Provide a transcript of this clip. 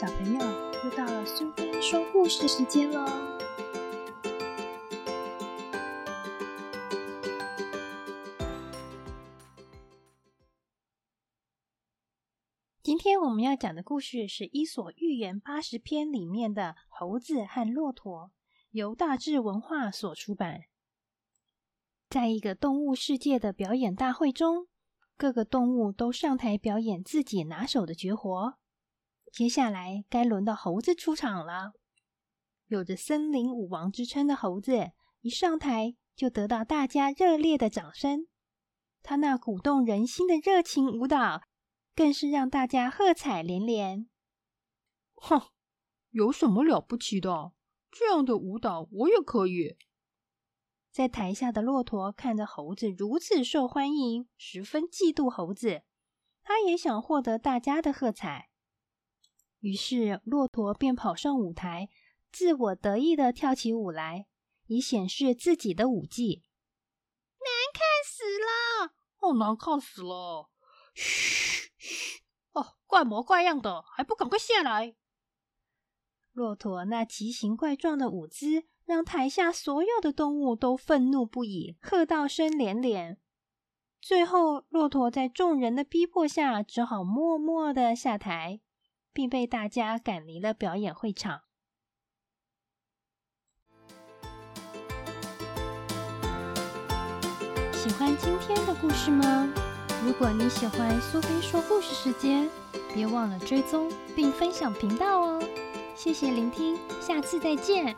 小朋友，又到了苏菲说故事时间喽！今天我们要讲的故事是《伊索寓言八十篇》里面的《猴子和骆驼》，由大智文化所出版。在一个动物世界的表演大会中，各个动物都上台表演自己拿手的绝活。接下来该轮到猴子出场了。有着“森林舞王”之称的猴子，一上台就得到大家热烈的掌声。他那鼓动人心的热情舞蹈，更是让大家喝彩连连。哼，有什么了不起的？这样的舞蹈我也可以。在台下的骆驼看着猴子如此受欢迎，十分嫉妒猴子。他也想获得大家的喝彩。于是，骆驼便跑上舞台，自我得意的跳起舞来，以显示自己的舞技。难看死了！哦，难看死了！嘘嘘！哦，怪模怪样的，还不赶快下来！骆驼那奇形怪状的舞姿，让台下所有的动物都愤怒不已，喝道声连连。最后，骆驼在众人的逼迫下，只好默默的下台。并被大家赶离了表演会场。喜欢今天的故事吗？如果你喜欢苏菲说故事时间，别忘了追踪并分享频道哦！谢谢聆听，下次再见。